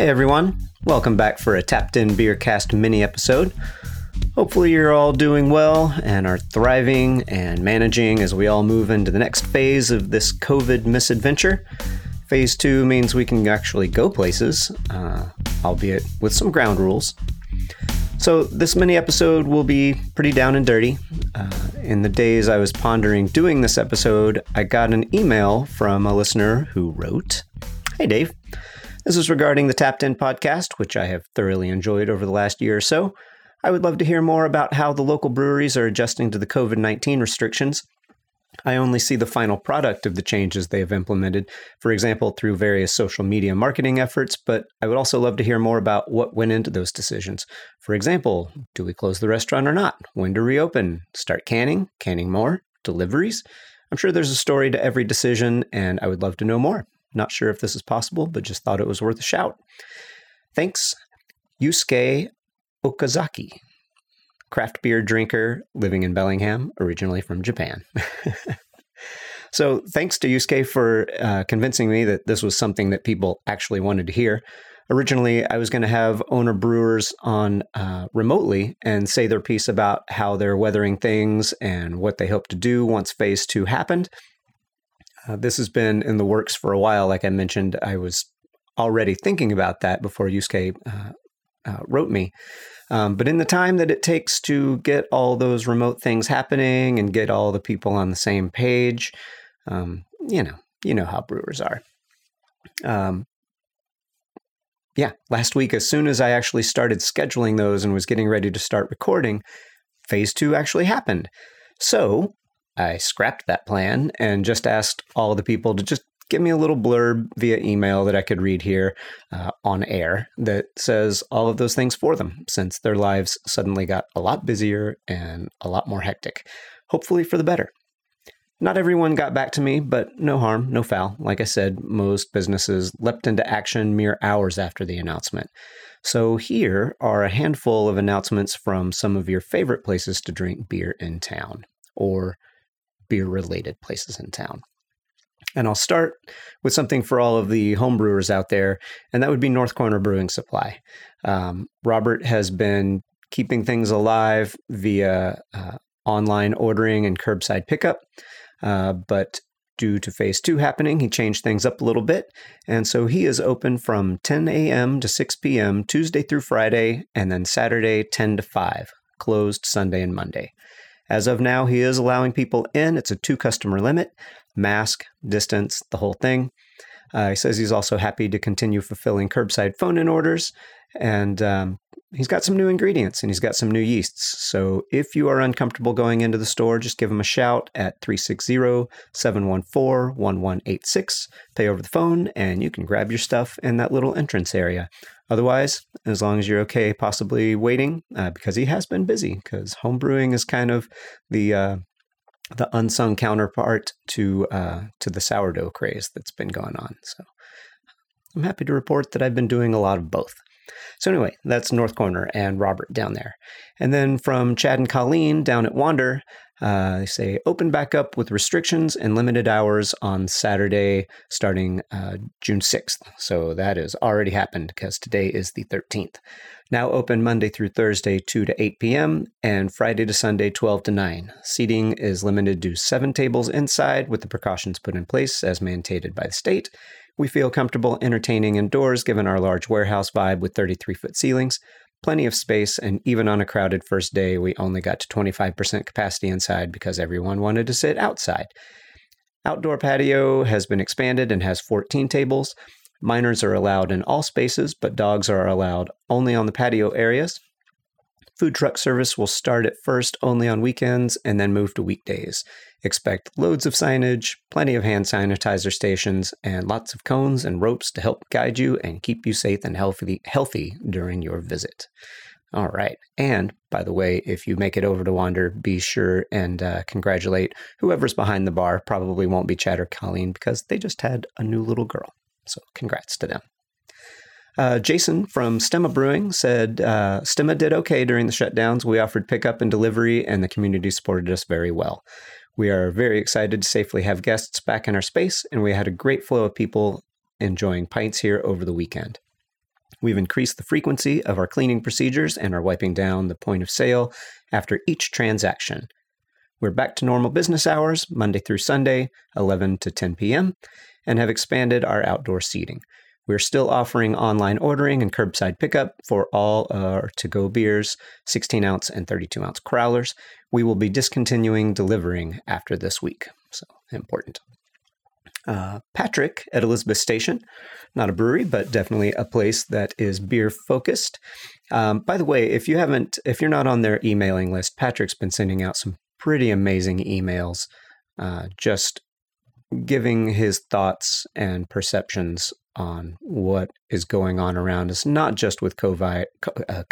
Hey everyone, welcome back for a Tapped In Beer Cast mini episode. Hopefully, you're all doing well and are thriving and managing as we all move into the next phase of this COVID misadventure. Phase two means we can actually go places, uh, albeit with some ground rules. So, this mini episode will be pretty down and dirty. Uh, in the days I was pondering doing this episode, I got an email from a listener who wrote Hey, Dave. This is regarding the Tapped In podcast, which I have thoroughly enjoyed over the last year or so. I would love to hear more about how the local breweries are adjusting to the COVID 19 restrictions. I only see the final product of the changes they have implemented, for example, through various social media marketing efforts, but I would also love to hear more about what went into those decisions. For example, do we close the restaurant or not? When to reopen? Start canning? Canning more? Deliveries? I'm sure there's a story to every decision, and I would love to know more. Not sure if this is possible, but just thought it was worth a shout. Thanks, Yusuke Okazaki, craft beer drinker living in Bellingham, originally from Japan. so, thanks to Yusuke for uh, convincing me that this was something that people actually wanted to hear. Originally, I was going to have owner brewers on uh, remotely and say their piece about how they're weathering things and what they hope to do once phase two happened. Uh, this has been in the works for a while. Like I mentioned, I was already thinking about that before Yusuke uh, uh, wrote me. Um, but in the time that it takes to get all those remote things happening and get all the people on the same page, um, you know, you know how brewers are. Um, yeah, last week, as soon as I actually started scheduling those and was getting ready to start recording, phase two actually happened. So I scrapped that plan and just asked all the people to just give me a little blurb via email that I could read here uh, on air that says all of those things for them, since their lives suddenly got a lot busier and a lot more hectic, hopefully for the better. Not everyone got back to me, but no harm, no foul. Like I said, most businesses leapt into action mere hours after the announcement. So here are a handful of announcements from some of your favorite places to drink beer in town, or beer related places in town. And I'll start with something for all of the homebrewers out there, and that would be North Corner Brewing Supply. Um, Robert has been keeping things alive via uh, online ordering and curbside pickup, uh, but due to phase two happening, he changed things up a little bit. And so he is open from 10 a.m. to 6 p.m. Tuesday through Friday, and then Saturday 10 to 5, closed Sunday and Monday. As of now, he is allowing people in. It's a two customer limit, mask, distance, the whole thing. Uh, he says he's also happy to continue fulfilling curbside phone in orders. And um, he's got some new ingredients and he's got some new yeasts. So if you are uncomfortable going into the store, just give him a shout at 360 714 1186. Pay over the phone and you can grab your stuff in that little entrance area. Otherwise, as long as you're okay, possibly waiting, uh, because he has been busy, because homebrewing is kind of the uh, the unsung counterpart to uh, to the sourdough craze that's been going on. So I'm happy to report that I've been doing a lot of both. So anyway, that's North Corner and Robert down there. And then from Chad and Colleen down at Wander, uh, they say open back up with restrictions and limited hours on Saturday starting uh, June 6th. So that has already happened because today is the 13th. Now open Monday through Thursday 2 to 8 p.m. and Friday to Sunday 12 to 9. Seating is limited to seven tables inside with the precautions put in place as mandated by the state. We feel comfortable entertaining indoors given our large warehouse vibe with 33 foot ceilings, plenty of space, and even on a crowded first day, we only got to 25% capacity inside because everyone wanted to sit outside. Outdoor patio has been expanded and has 14 tables. Minors are allowed in all spaces, but dogs are allowed only on the patio areas. Food truck service will start at first only on weekends and then move to weekdays. Expect loads of signage, plenty of hand sanitizer stations, and lots of cones and ropes to help guide you and keep you safe and healthy, healthy during your visit. All right. And by the way, if you make it over to Wander, be sure and uh, congratulate whoever's behind the bar. Probably won't be Chad or Colleen because they just had a new little girl. So congrats to them. Uh, Jason from Stemma Brewing said uh, Stemma did okay during the shutdowns. We offered pickup and delivery, and the community supported us very well. We are very excited to safely have guests back in our space, and we had a great flow of people enjoying pints here over the weekend. We've increased the frequency of our cleaning procedures and are wiping down the point of sale after each transaction. We're back to normal business hours, Monday through Sunday, 11 to 10 p.m., and have expanded our outdoor seating. We're still offering online ordering and curbside pickup for all our to go beers, 16 ounce and 32 ounce crowlers. We will be discontinuing delivering after this week. So important. Uh, Patrick at Elizabeth Station, not a brewery, but definitely a place that is beer focused. Um, by the way, if you haven't, if you're not on their emailing list, Patrick's been sending out some pretty amazing emails, uh, just giving his thoughts and perceptions on what is going on around us, not just with COVID, uh,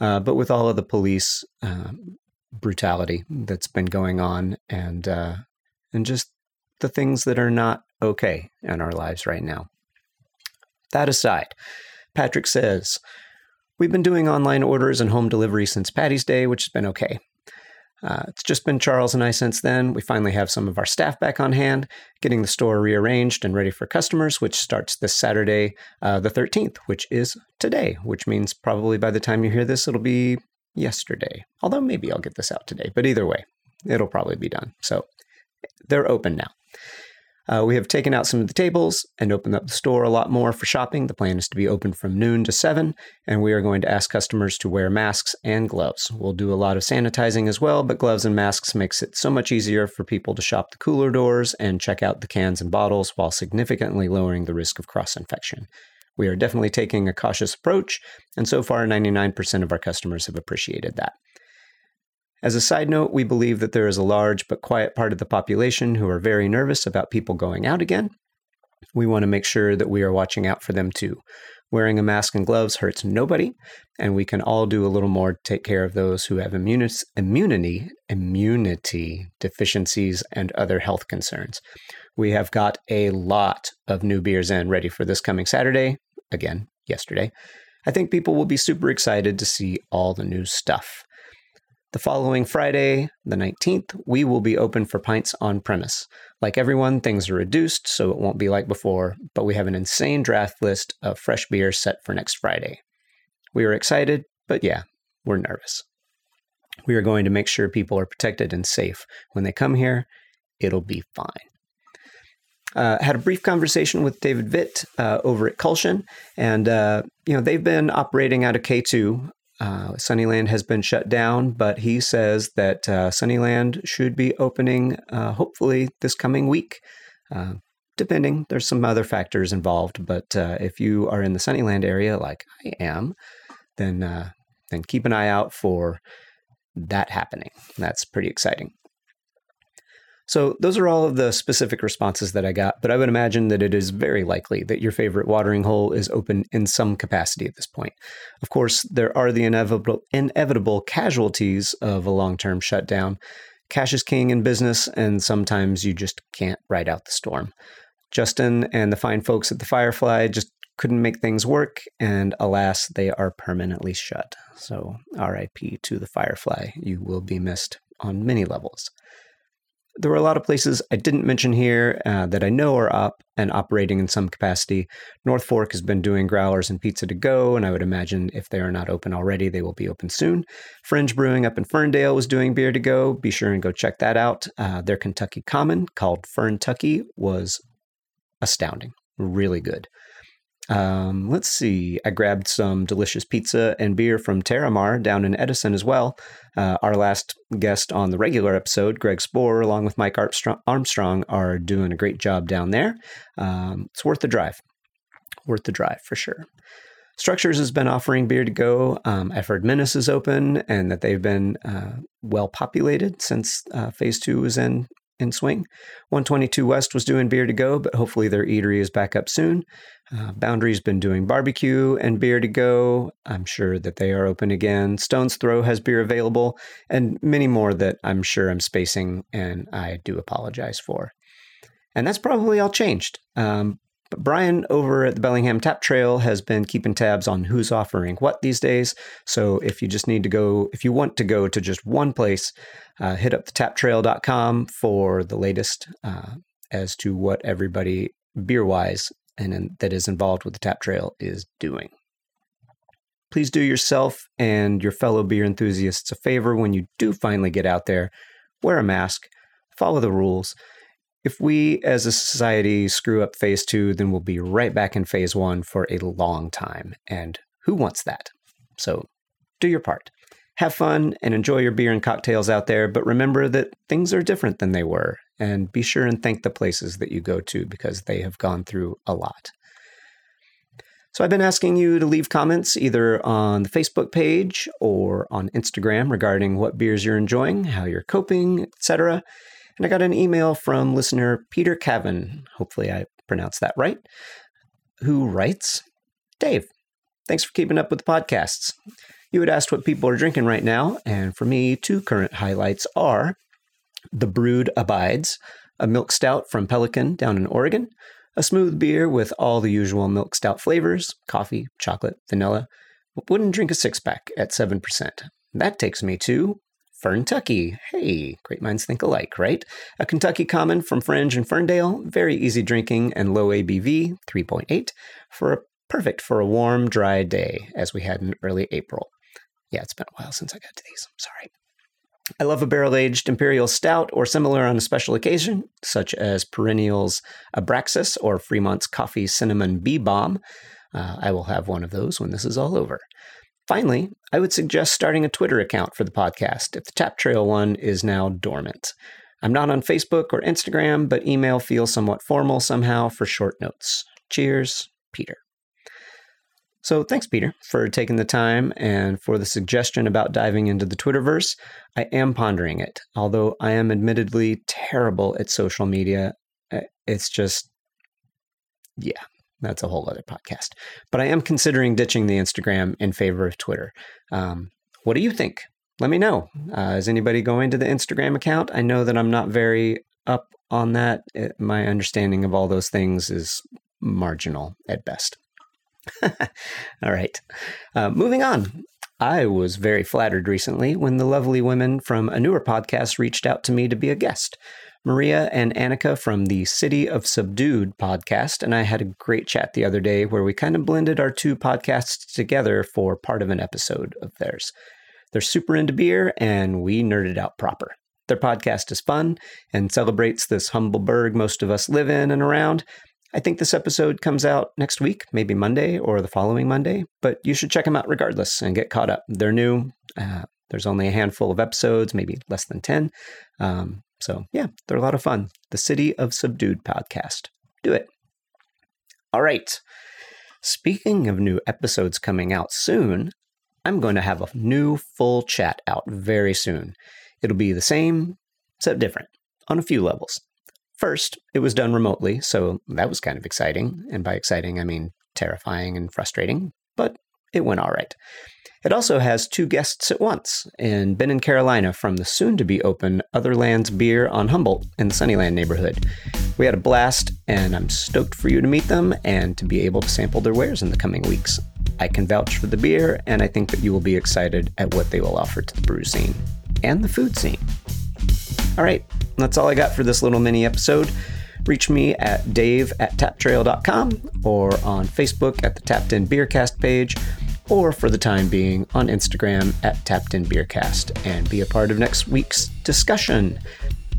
uh, but with all of the police um, brutality that's been going on, and uh, and just the things that are not okay in our lives right now. That aside, Patrick says, We've been doing online orders and home delivery since Patty's Day, which has been okay. Uh, it's just been Charles and I since then. We finally have some of our staff back on hand, getting the store rearranged and ready for customers, which starts this Saturday, uh, the 13th, which is today, which means probably by the time you hear this, it'll be yesterday. Although maybe I'll get this out today, but either way, it'll probably be done. So they're open now. Uh, we have taken out some of the tables and opened up the store a lot more for shopping. The plan is to be open from noon to 7, and we are going to ask customers to wear masks and gloves. We'll do a lot of sanitizing as well, but gloves and masks makes it so much easier for people to shop the cooler doors and check out the cans and bottles while significantly lowering the risk of cross infection. We are definitely taking a cautious approach, and so far, 99% of our customers have appreciated that. As a side note, we believe that there is a large but quiet part of the population who are very nervous about people going out again. We want to make sure that we are watching out for them too. Wearing a mask and gloves hurts nobody, and we can all do a little more to take care of those who have immuni- immunity, immunity deficiencies, and other health concerns. We have got a lot of new beers in ready for this coming Saturday. Again, yesterday. I think people will be super excited to see all the new stuff. The following Friday, the 19th, we will be open for pints on premise. Like everyone, things are reduced, so it won't be like before, but we have an insane draft list of fresh beer set for next Friday. We are excited, but yeah, we're nervous. We are going to make sure people are protected and safe. When they come here, it'll be fine. Uh, had a brief conversation with David Vitt uh, over at Kulshan, and uh, you know they've been operating out of K2 uh, Sunnyland has been shut down, but he says that uh, Sunnyland should be opening uh, hopefully this coming week. Uh, depending, there's some other factors involved, but uh, if you are in the Sunnyland area, like I am, then then keep an eye out for that happening. That's pretty exciting. So, those are all of the specific responses that I got, but I would imagine that it is very likely that your favorite watering hole is open in some capacity at this point. Of course, there are the inevitable, inevitable casualties of a long term shutdown. Cash is king in business, and sometimes you just can't ride out the storm. Justin and the fine folks at the Firefly just couldn't make things work, and alas, they are permanently shut. So, RIP to the Firefly. You will be missed on many levels. There were a lot of places I didn't mention here uh, that I know are up and operating in some capacity. North Fork has been doing growlers and pizza to go, and I would imagine if they are not open already, they will be open soon. Fringe Brewing up in Ferndale was doing beer to go. Be sure and go check that out. Uh, their Kentucky Common called Ferntucky was astounding, really good. Um, let's see. I grabbed some delicious pizza and beer from Terramar down in Edison as well. Uh, our last guest on the regular episode, Greg Spohr, along with Mike Armstrong, are doing a great job down there. Um, it's worth the drive. Worth the drive for sure. Structures has been offering beer to go. Um, I've heard Menace is open and that they've been uh, well populated since uh, phase two was in in swing. 122 West was doing beer to go, but hopefully their eatery is back up soon. Uh, Boundary's been doing barbecue and beer to go. I'm sure that they are open again. Stone's Throw has beer available, and many more that I'm sure I'm spacing, and I do apologize for. And that's probably all changed. Um, Brian over at the Bellingham Tap Trail has been keeping tabs on who's offering what these days. So if you just need to go, if you want to go to just one place, uh, hit up the taptrail.com for the latest uh, as to what everybody beer wise and in, that is involved with the Tap Trail is doing. please do yourself and your fellow beer enthusiasts a favor when you do finally get out there. Wear a mask, follow the rules. If we as a society screw up phase two, then we'll be right back in phase one for a long time. And who wants that? So do your part. Have fun and enjoy your beer and cocktails out there, but remember that things are different than they were. And be sure and thank the places that you go to because they have gone through a lot. So I've been asking you to leave comments either on the Facebook page or on Instagram regarding what beers you're enjoying, how you're coping, etc. And I got an email from listener Peter Cavan, hopefully I pronounced that right, who writes, Dave, thanks for keeping up with the podcasts. You had asked what people are drinking right now, and for me, two current highlights are The Brood Abides, a milk stout from Pelican down in Oregon, a smooth beer with all the usual milk stout flavors coffee, chocolate, vanilla. Wouldn't drink a six pack at 7%. That takes me to Ferntucky. Hey, great minds think alike, right? A Kentucky common from Fringe and Ferndale, very easy drinking and low ABV, 3.8, for a, perfect for a warm, dry day, as we had in early April. Yeah, it's been a while since I got to these. I'm sorry. I love a barrel aged imperial stout or similar on a special occasion, such as Perennial's Abraxas or Fremont's Coffee Cinnamon B-Bomb. Uh, I will have one of those when this is all over. Finally, I would suggest starting a Twitter account for the podcast if the Tap Trail one is now dormant. I'm not on Facebook or Instagram, but email feels somewhat formal somehow for short notes. Cheers, Peter. So thanks, Peter, for taking the time and for the suggestion about diving into the Twitterverse. I am pondering it, although I am admittedly terrible at social media. It's just, yeah, that's a whole other podcast. But I am considering ditching the Instagram in favor of Twitter. Um, what do you think? Let me know. Uh, is anybody going to the Instagram account? I know that I'm not very up on that. It, my understanding of all those things is marginal at best. All right. Uh, moving on. I was very flattered recently when the lovely women from a newer podcast reached out to me to be a guest. Maria and Annika from the City of Subdued podcast, and I had a great chat the other day where we kind of blended our two podcasts together for part of an episode of theirs. They're super into beer, and we nerded out proper. Their podcast is fun and celebrates this humble burg most of us live in and around, I think this episode comes out next week, maybe Monday or the following Monday, but you should check them out regardless and get caught up. They're new. Uh, there's only a handful of episodes, maybe less than 10. Um, so, yeah, they're a lot of fun. The City of Subdued podcast. Do it. All right. Speaking of new episodes coming out soon, I'm going to have a new full chat out very soon. It'll be the same, except different on a few levels. First, it was done remotely, so that was kind of exciting. And by exciting, I mean terrifying and frustrating, but it went all right. It also has two guests at once, in Ben and Carolina from the soon to be open Otherlands Beer on Humboldt in the Sunnyland neighborhood. We had a blast, and I'm stoked for you to meet them and to be able to sample their wares in the coming weeks. I can vouch for the beer, and I think that you will be excited at what they will offer to the brew scene and the food scene. All right, that's all I got for this little mini episode. Reach me at dave at taptrail.com or on Facebook at the Tapped In Beercast page, or for the time being on Instagram at Tapped In Beercast and be a part of next week's discussion.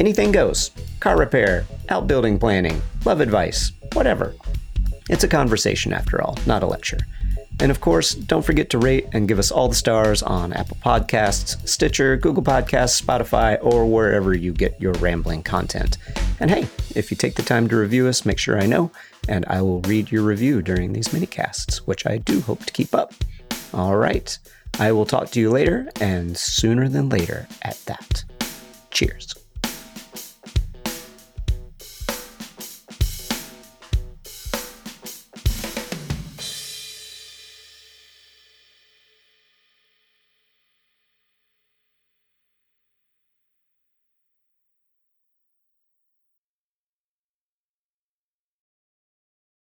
Anything goes car repair, outbuilding planning, love advice, whatever. It's a conversation after all, not a lecture. And of course, don't forget to rate and give us all the stars on Apple Podcasts, Stitcher, Google Podcasts, Spotify, or wherever you get your rambling content. And hey, if you take the time to review us, make sure I know, and I will read your review during these minicasts, which I do hope to keep up. All right, I will talk to you later, and sooner than later at that. Cheers.